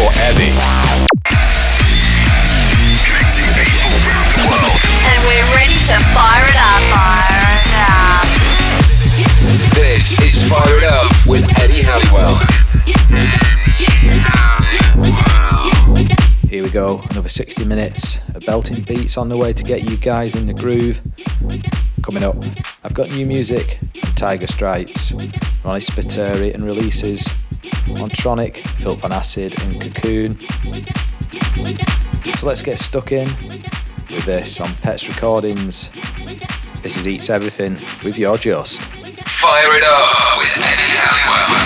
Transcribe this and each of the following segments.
ready for Eddie. And we're ready to fire it up. Fire it up. This is Fire It Up with Eddie Halliwell. Here we go, another 60 minutes of belting beats on the way to get you guys in the groove. Coming up, I've got new music from Tiger Stripes, Ronnie Spiteri and releases on Tronic, Filth on Acid and Cocoon. So let's get stuck in with this on Pets Recordings. This is Eats Everything with Your Just. Fire It Up with Eddie Halliwell.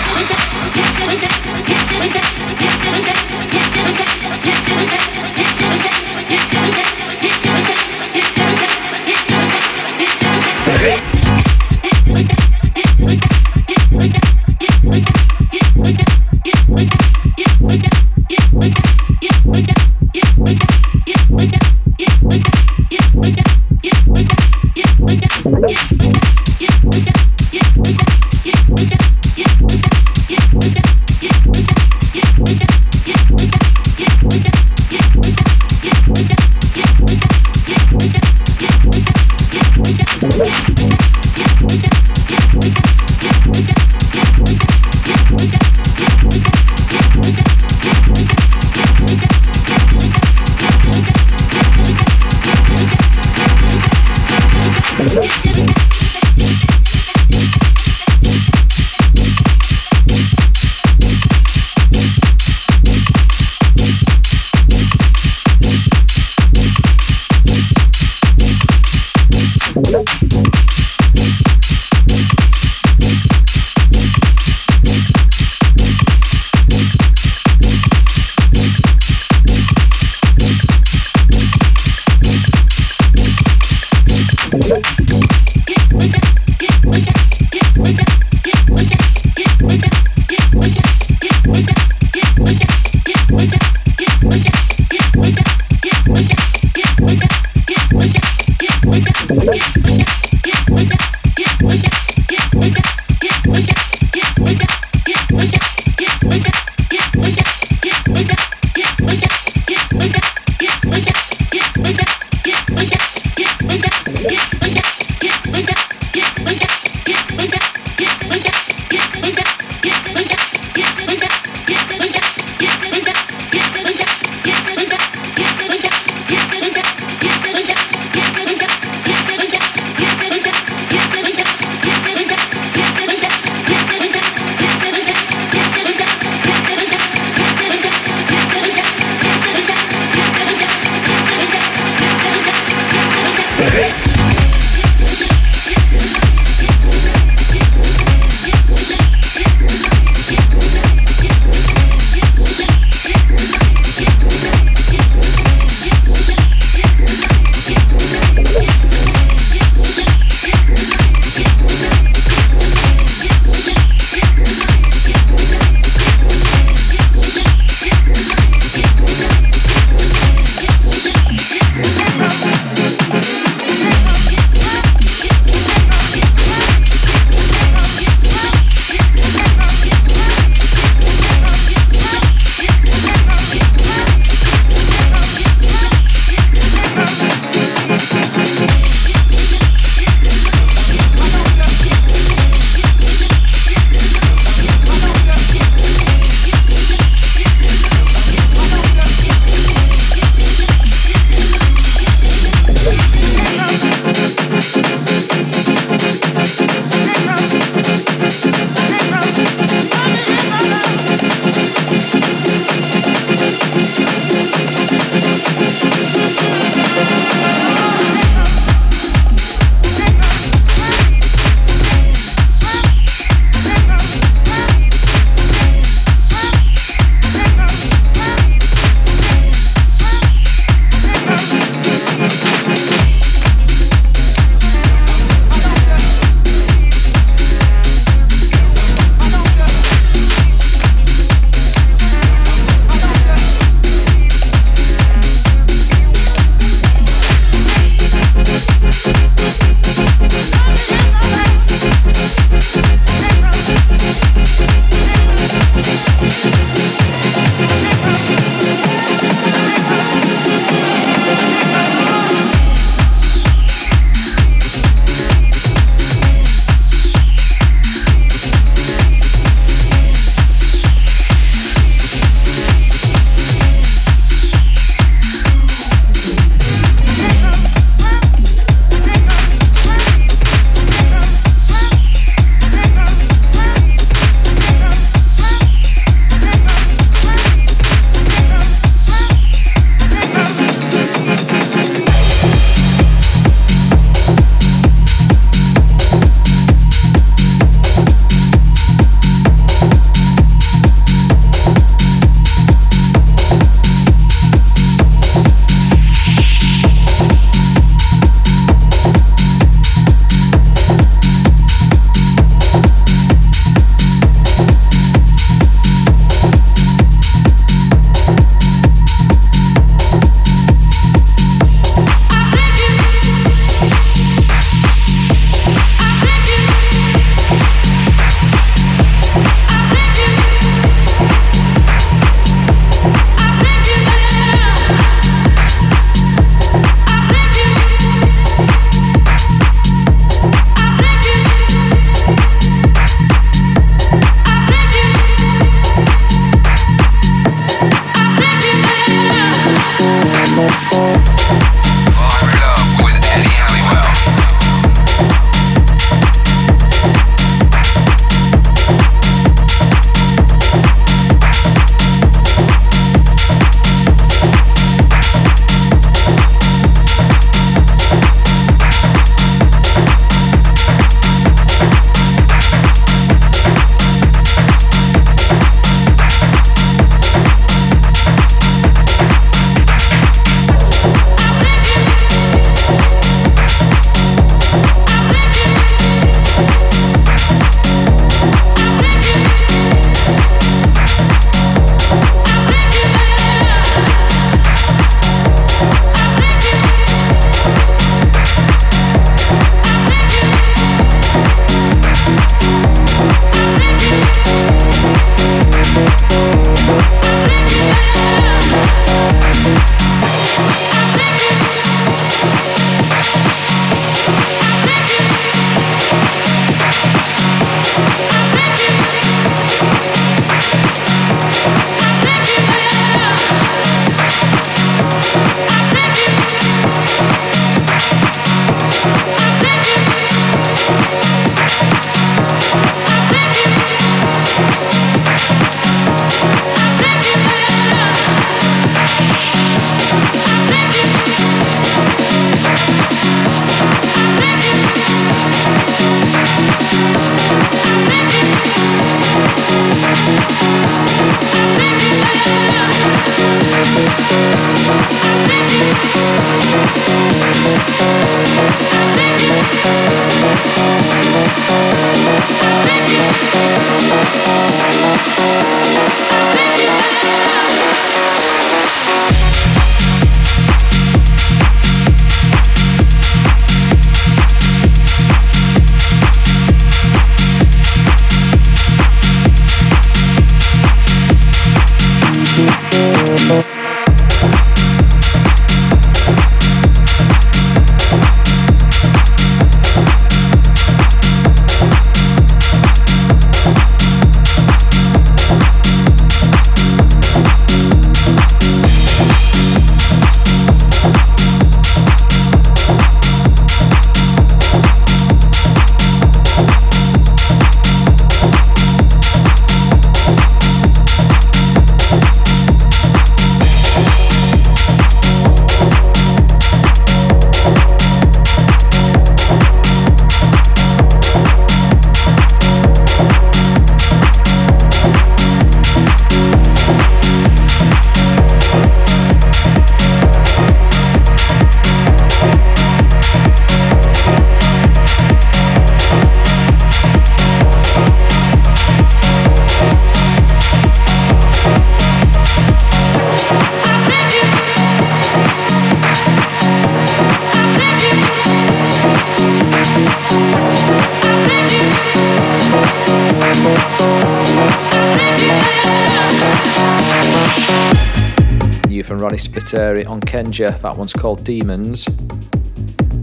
Spiteri on Kenja. That one's called Demons.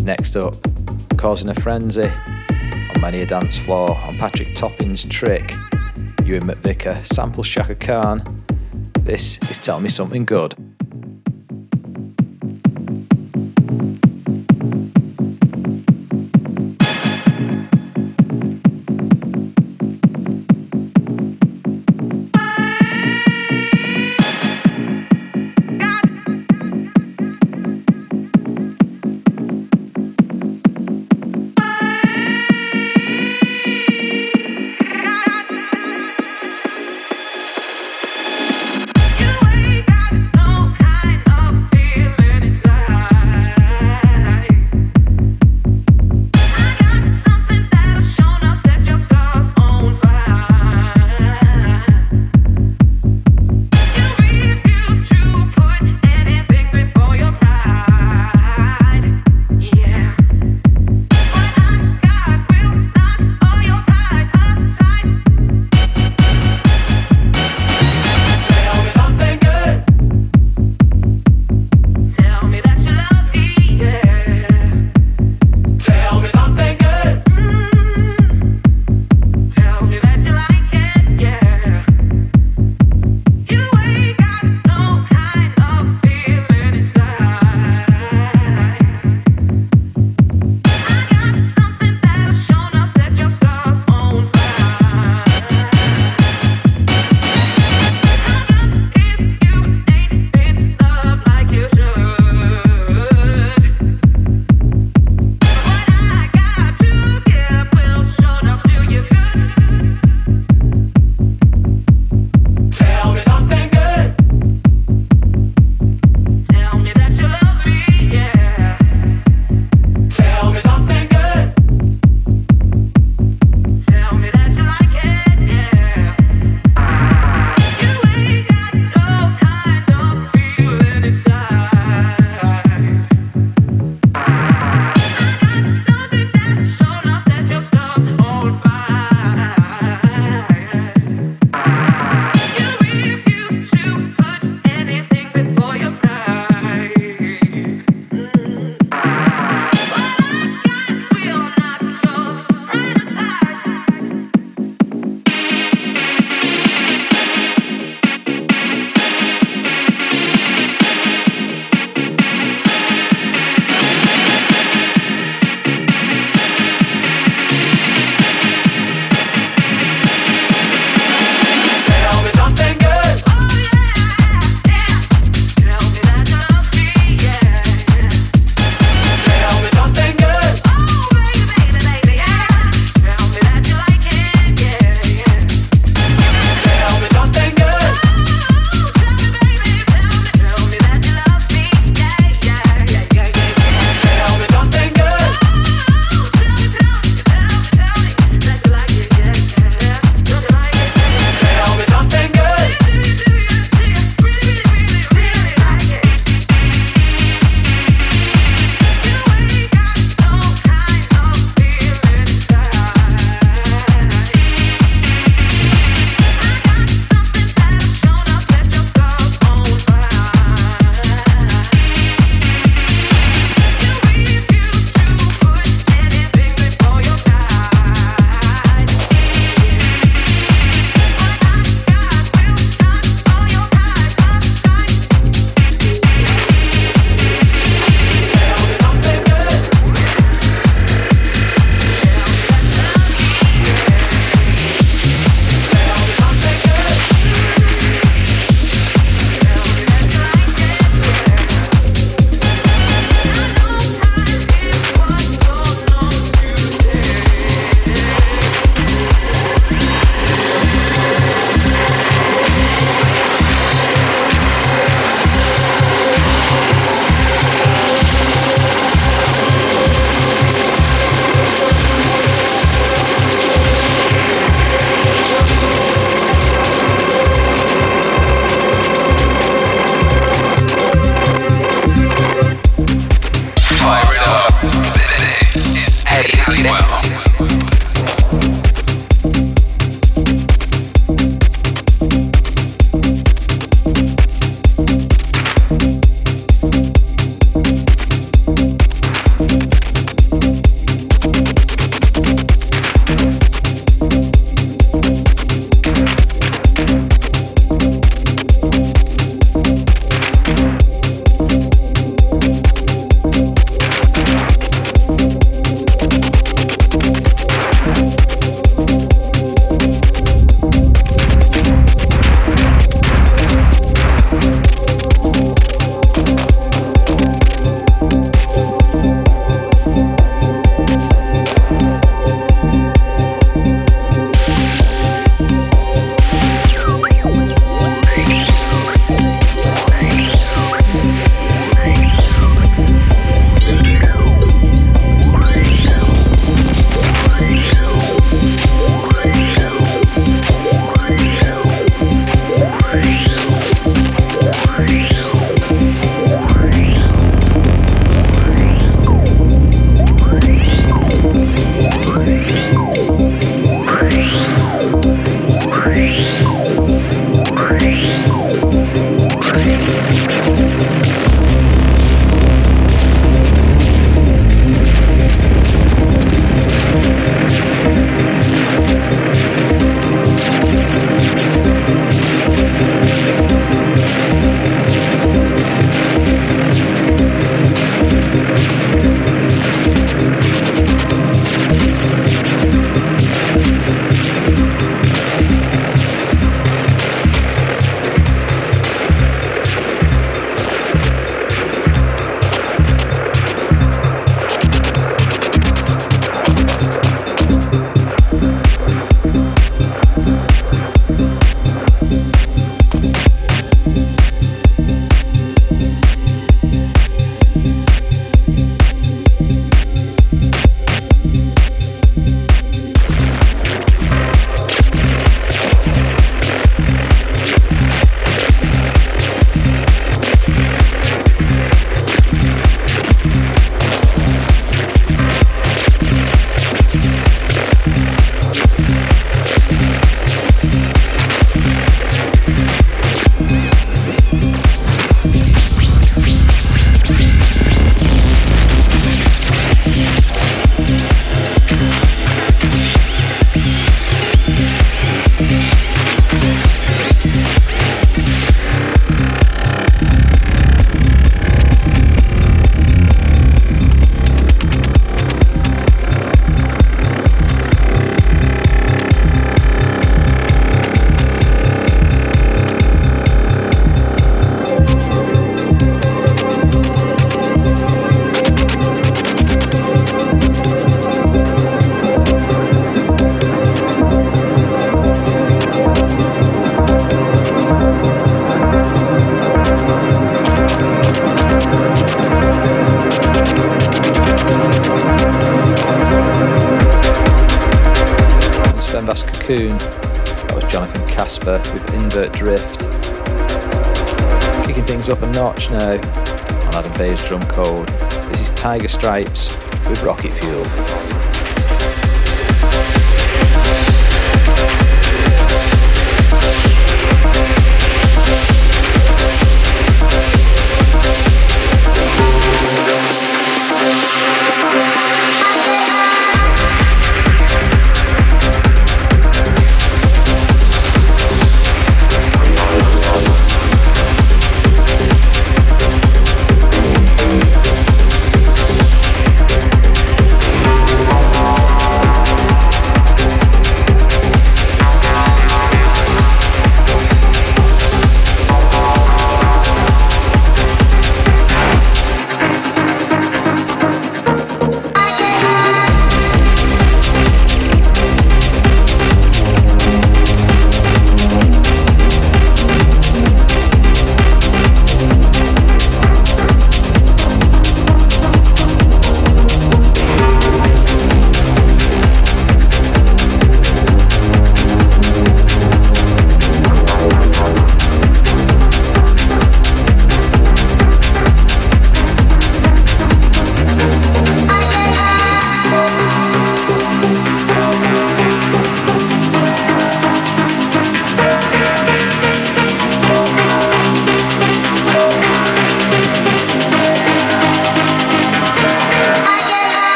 Next up, Causing a Frenzy on Many a Dance Floor on Patrick Topping's Trick. Ewan McVicar Sample Chaka Khan. This is Tell Me Something Good.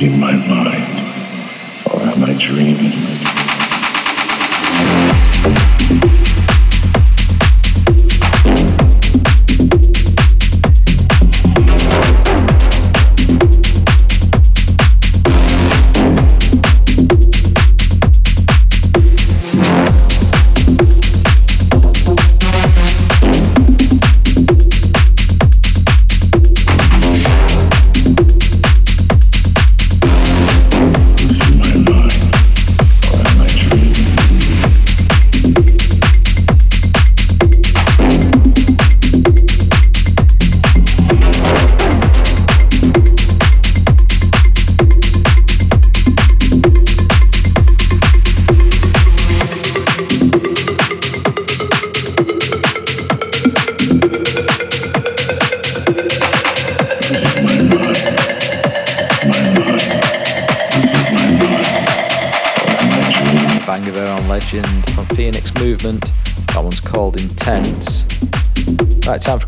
Time my a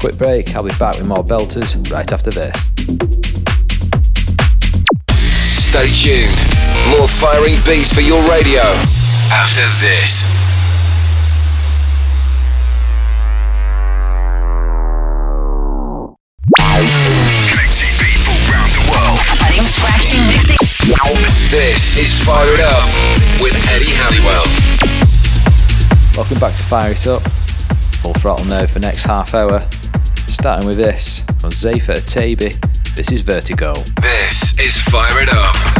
quick break. I'll be back with more belters right after this. Stay tuned. More firing beats for your radio after this. This is Fire It Up with Eddie Halliwell. Welcome back to Fire It Up. Full throttle now for next half hour. Starting with this from Zephyr Atabi. This is Vertigo. This is Fire It Up.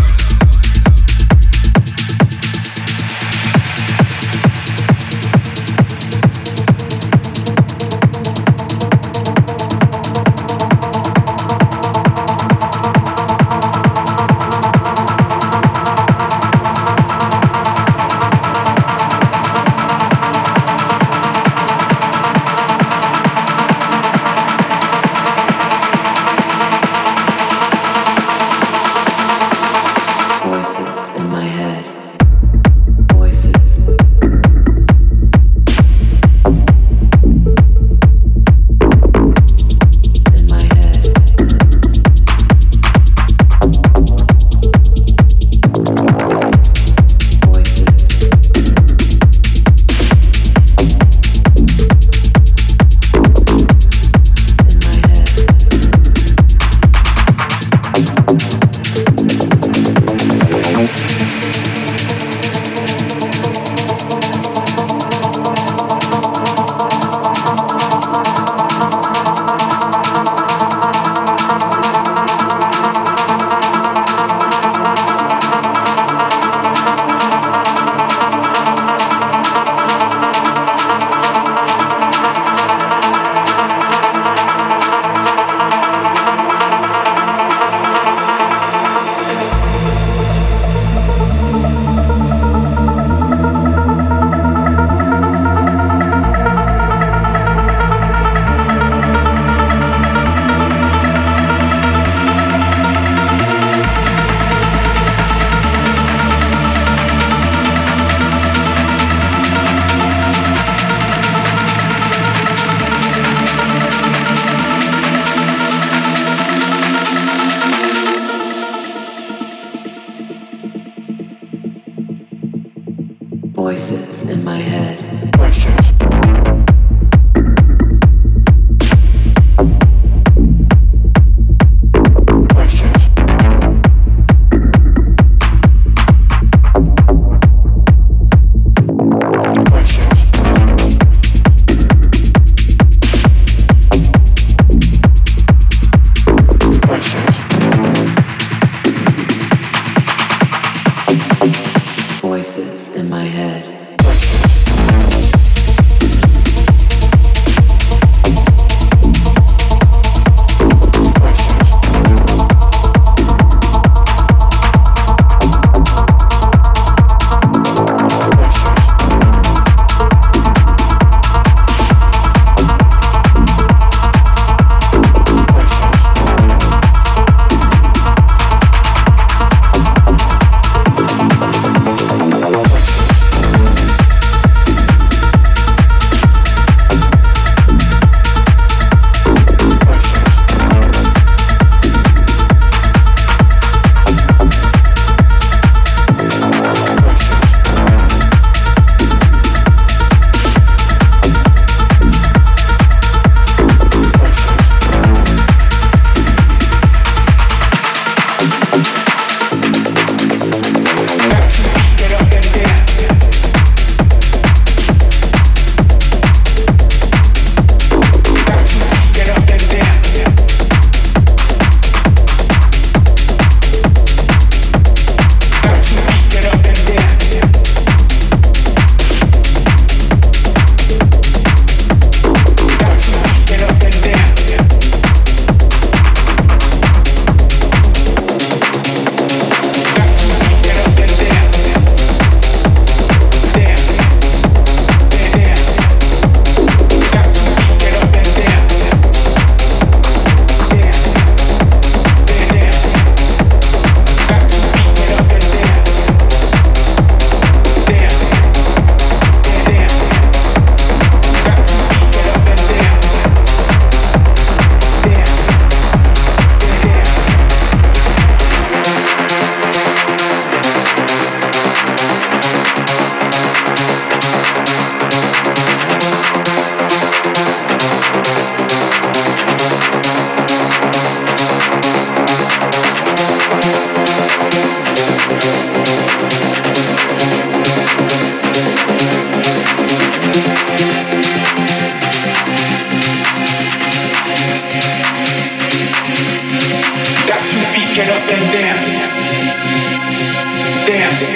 dance,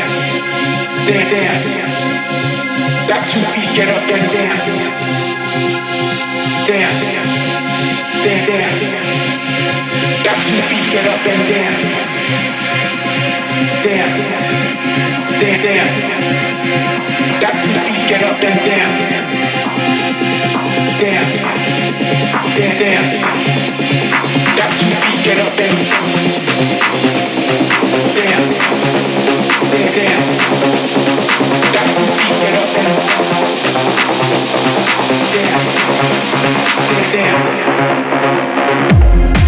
dance, dance. Got two feet, get up and dance, dance, dance, dance. Got two feet, get up and dance, dance, dance, dance. Got two feet, get up and dance dance, dance, dance. Get up and dance, dance, dance. Get up and dance, dance, dance.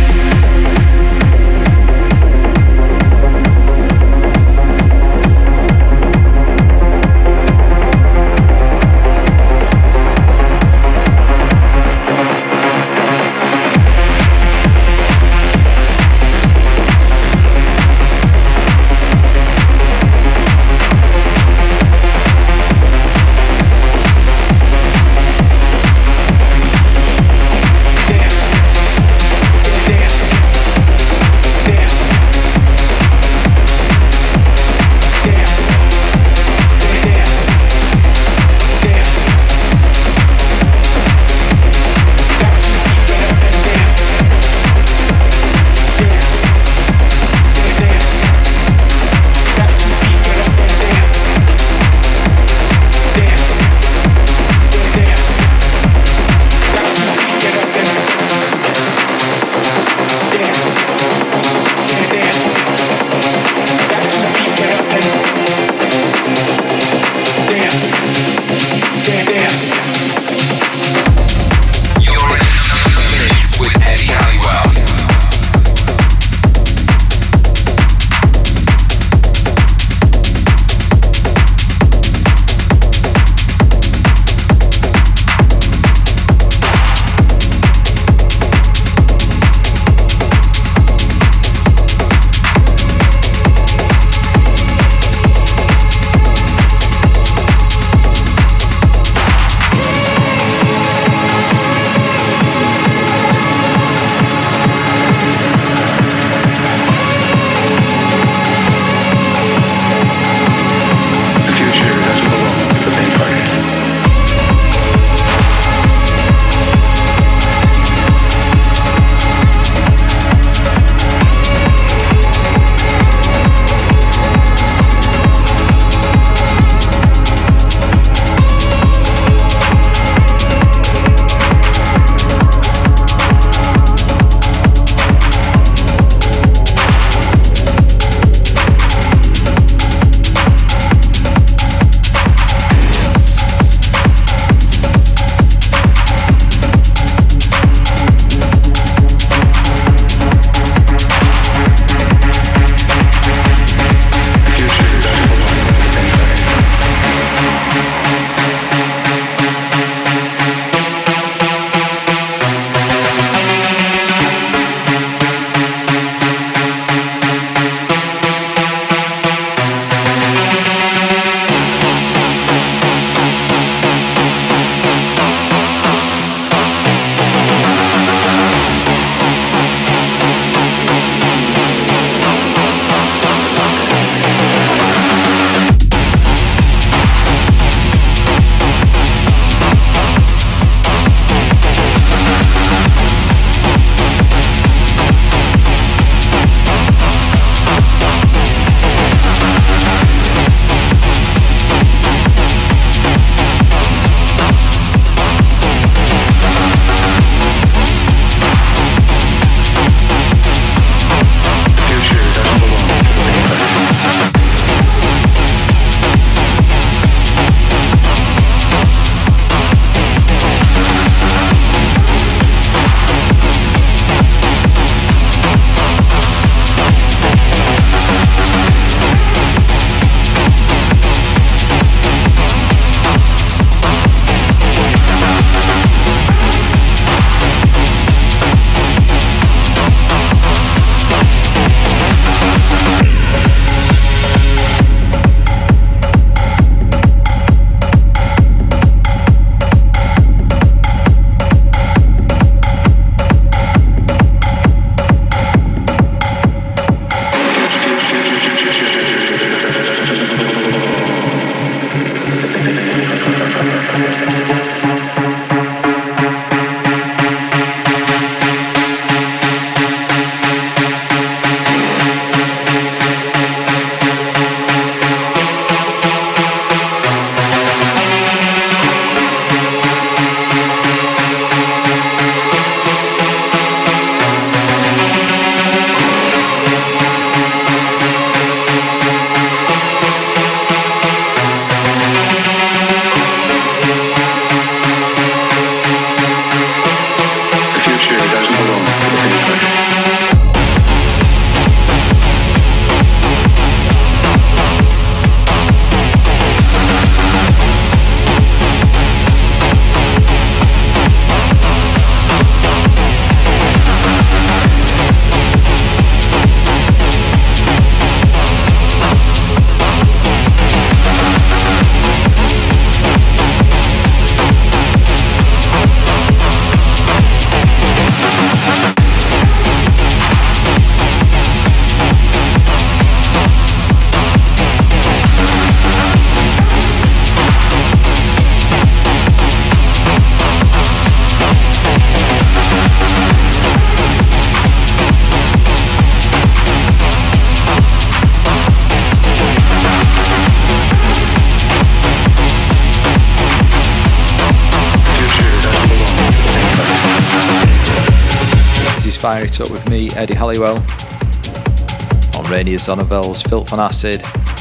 Fire It Up with me, Eddie Halliwell. On Reinier Zonneveld's Filth on Acid,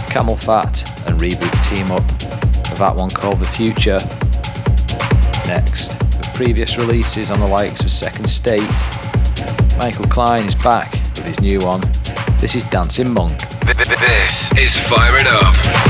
CamelPhat, and Reboot team up of that one called The Future. Next, with previous releases on the likes of Second State, Michael Klein is back with his new one. This is Dancing Monk. This is Fire It Up.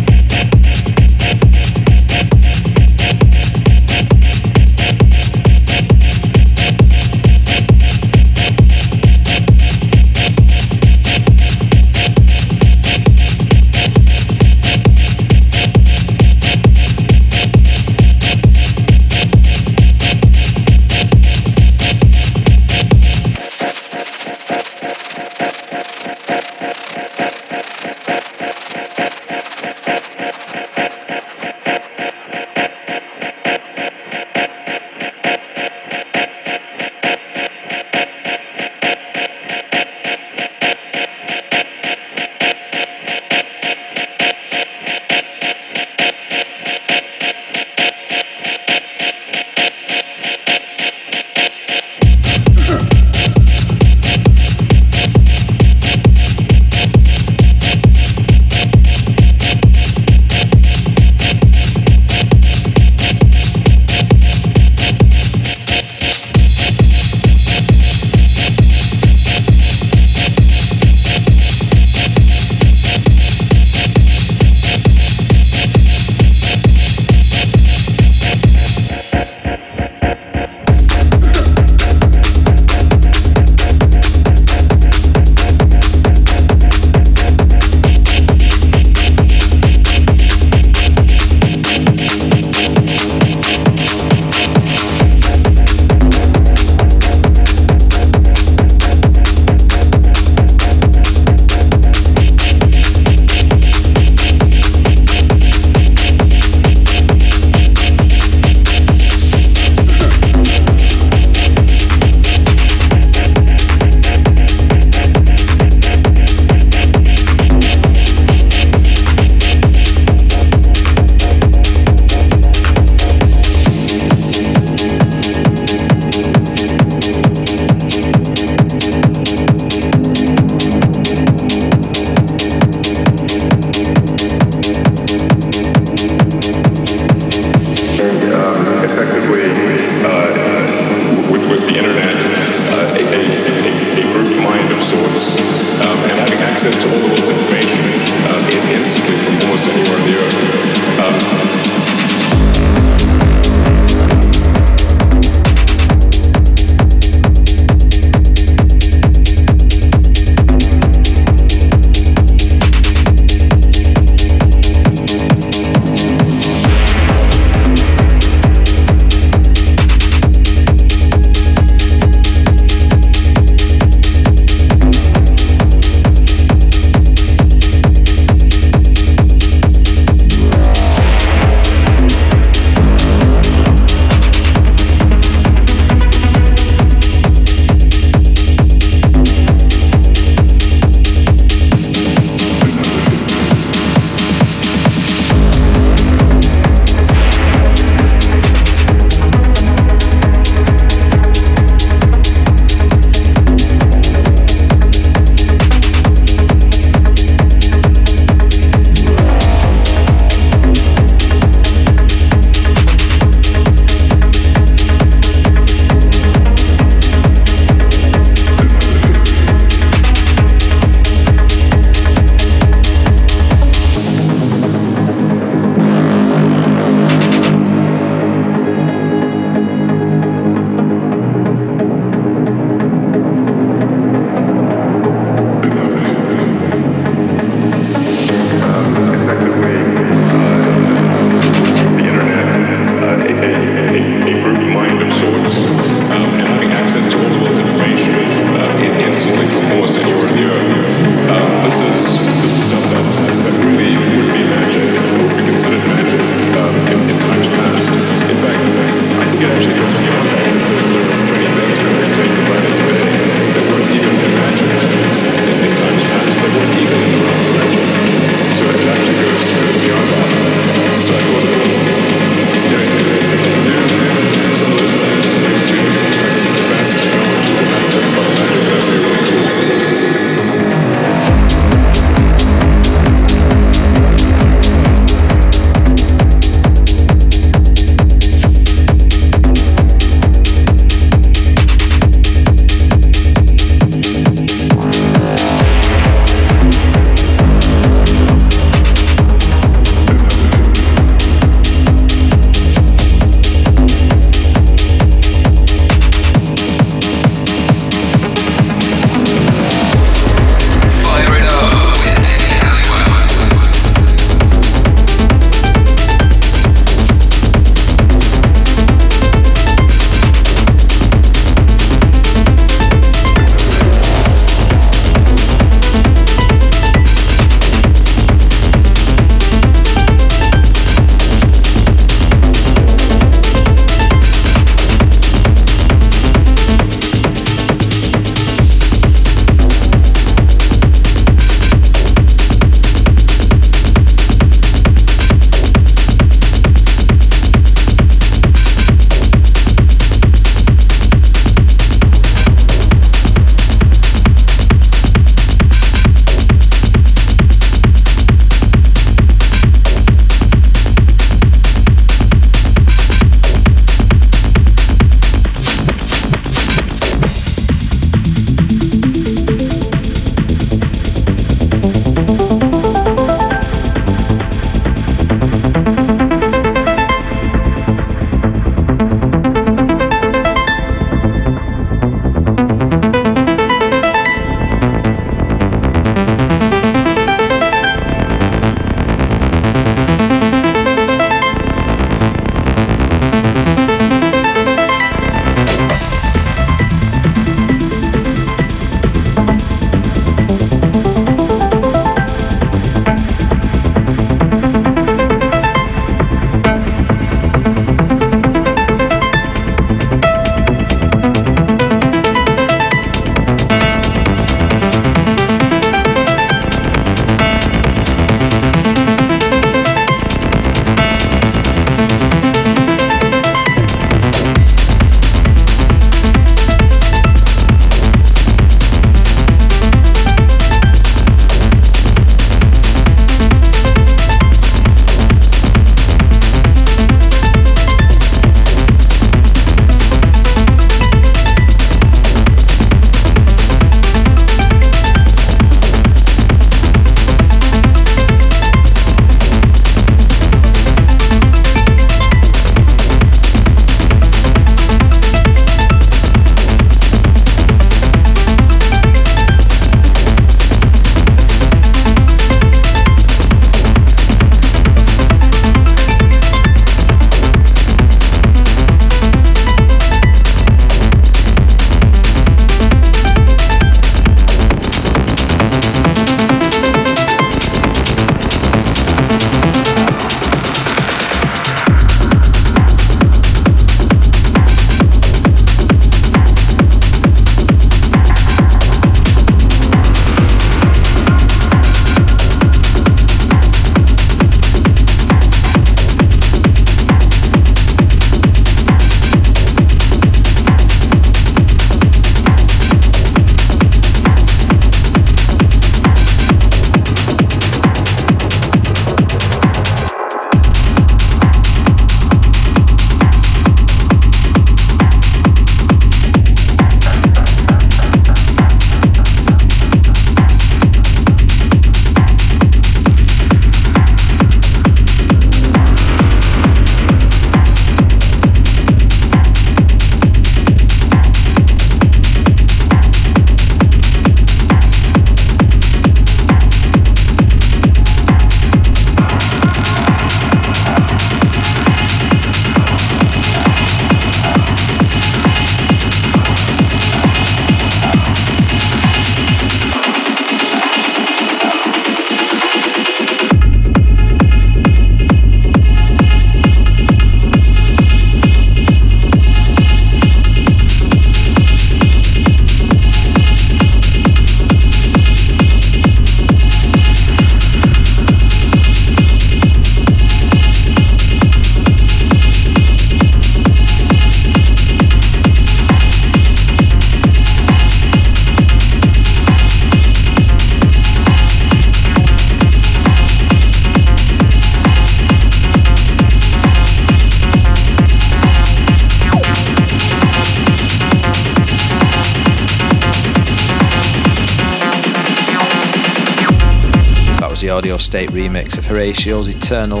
Audio State remix of Horatio's Eternal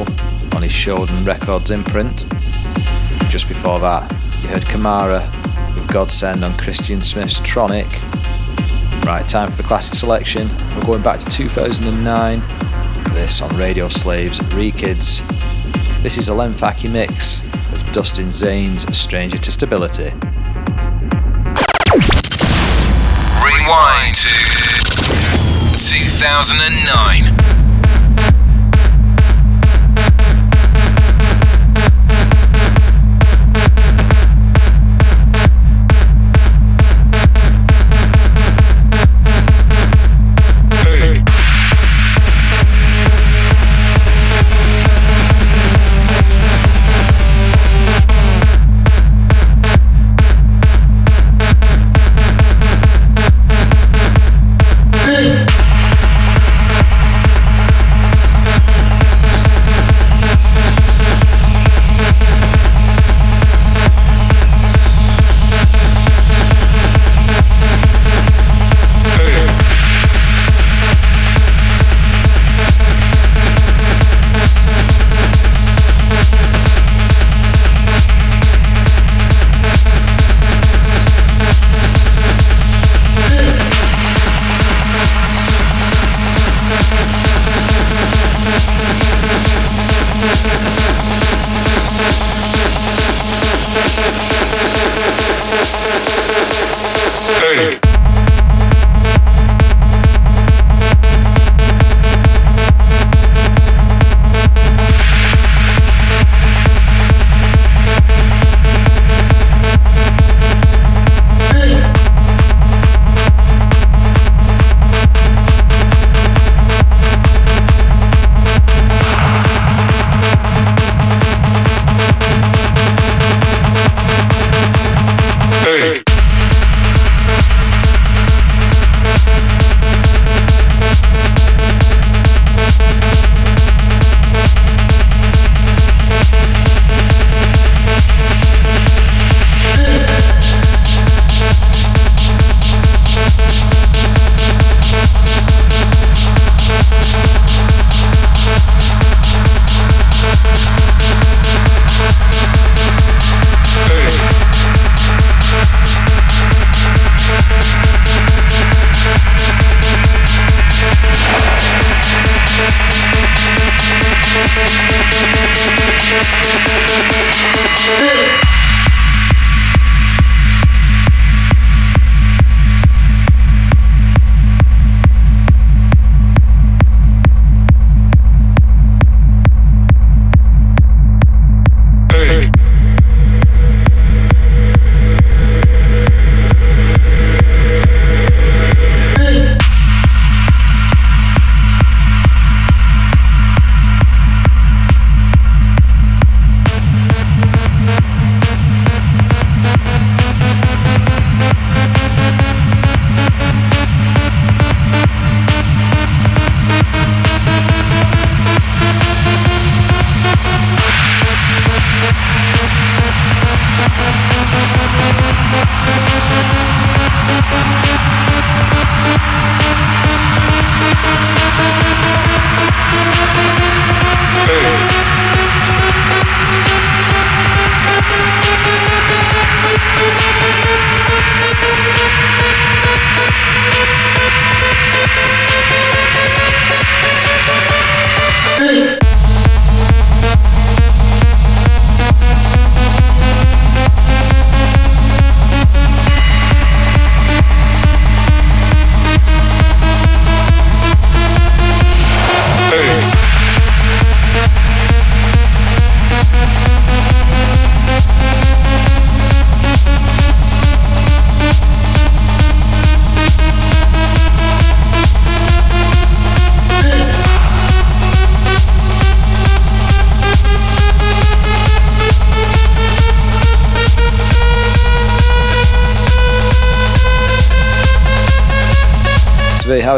on his Shodan Records imprint. Just before that, you heard Kamara with Godsend on Christian Smith's Tronic. Right, time for the classic selection. We're going back to 2009. This on Radio Slaves Rekids. This is a Len Faki mix of Dustin Zahn's Stranger to Stability. Rewind to 2009.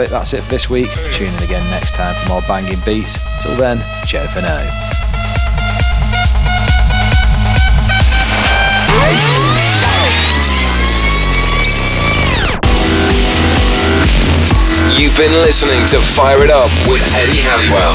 It. That's it for this week. Tune in again next time for more banging beats. Till then, ciao for now. You've been listening to Fire It Up with Eddie Halliwell.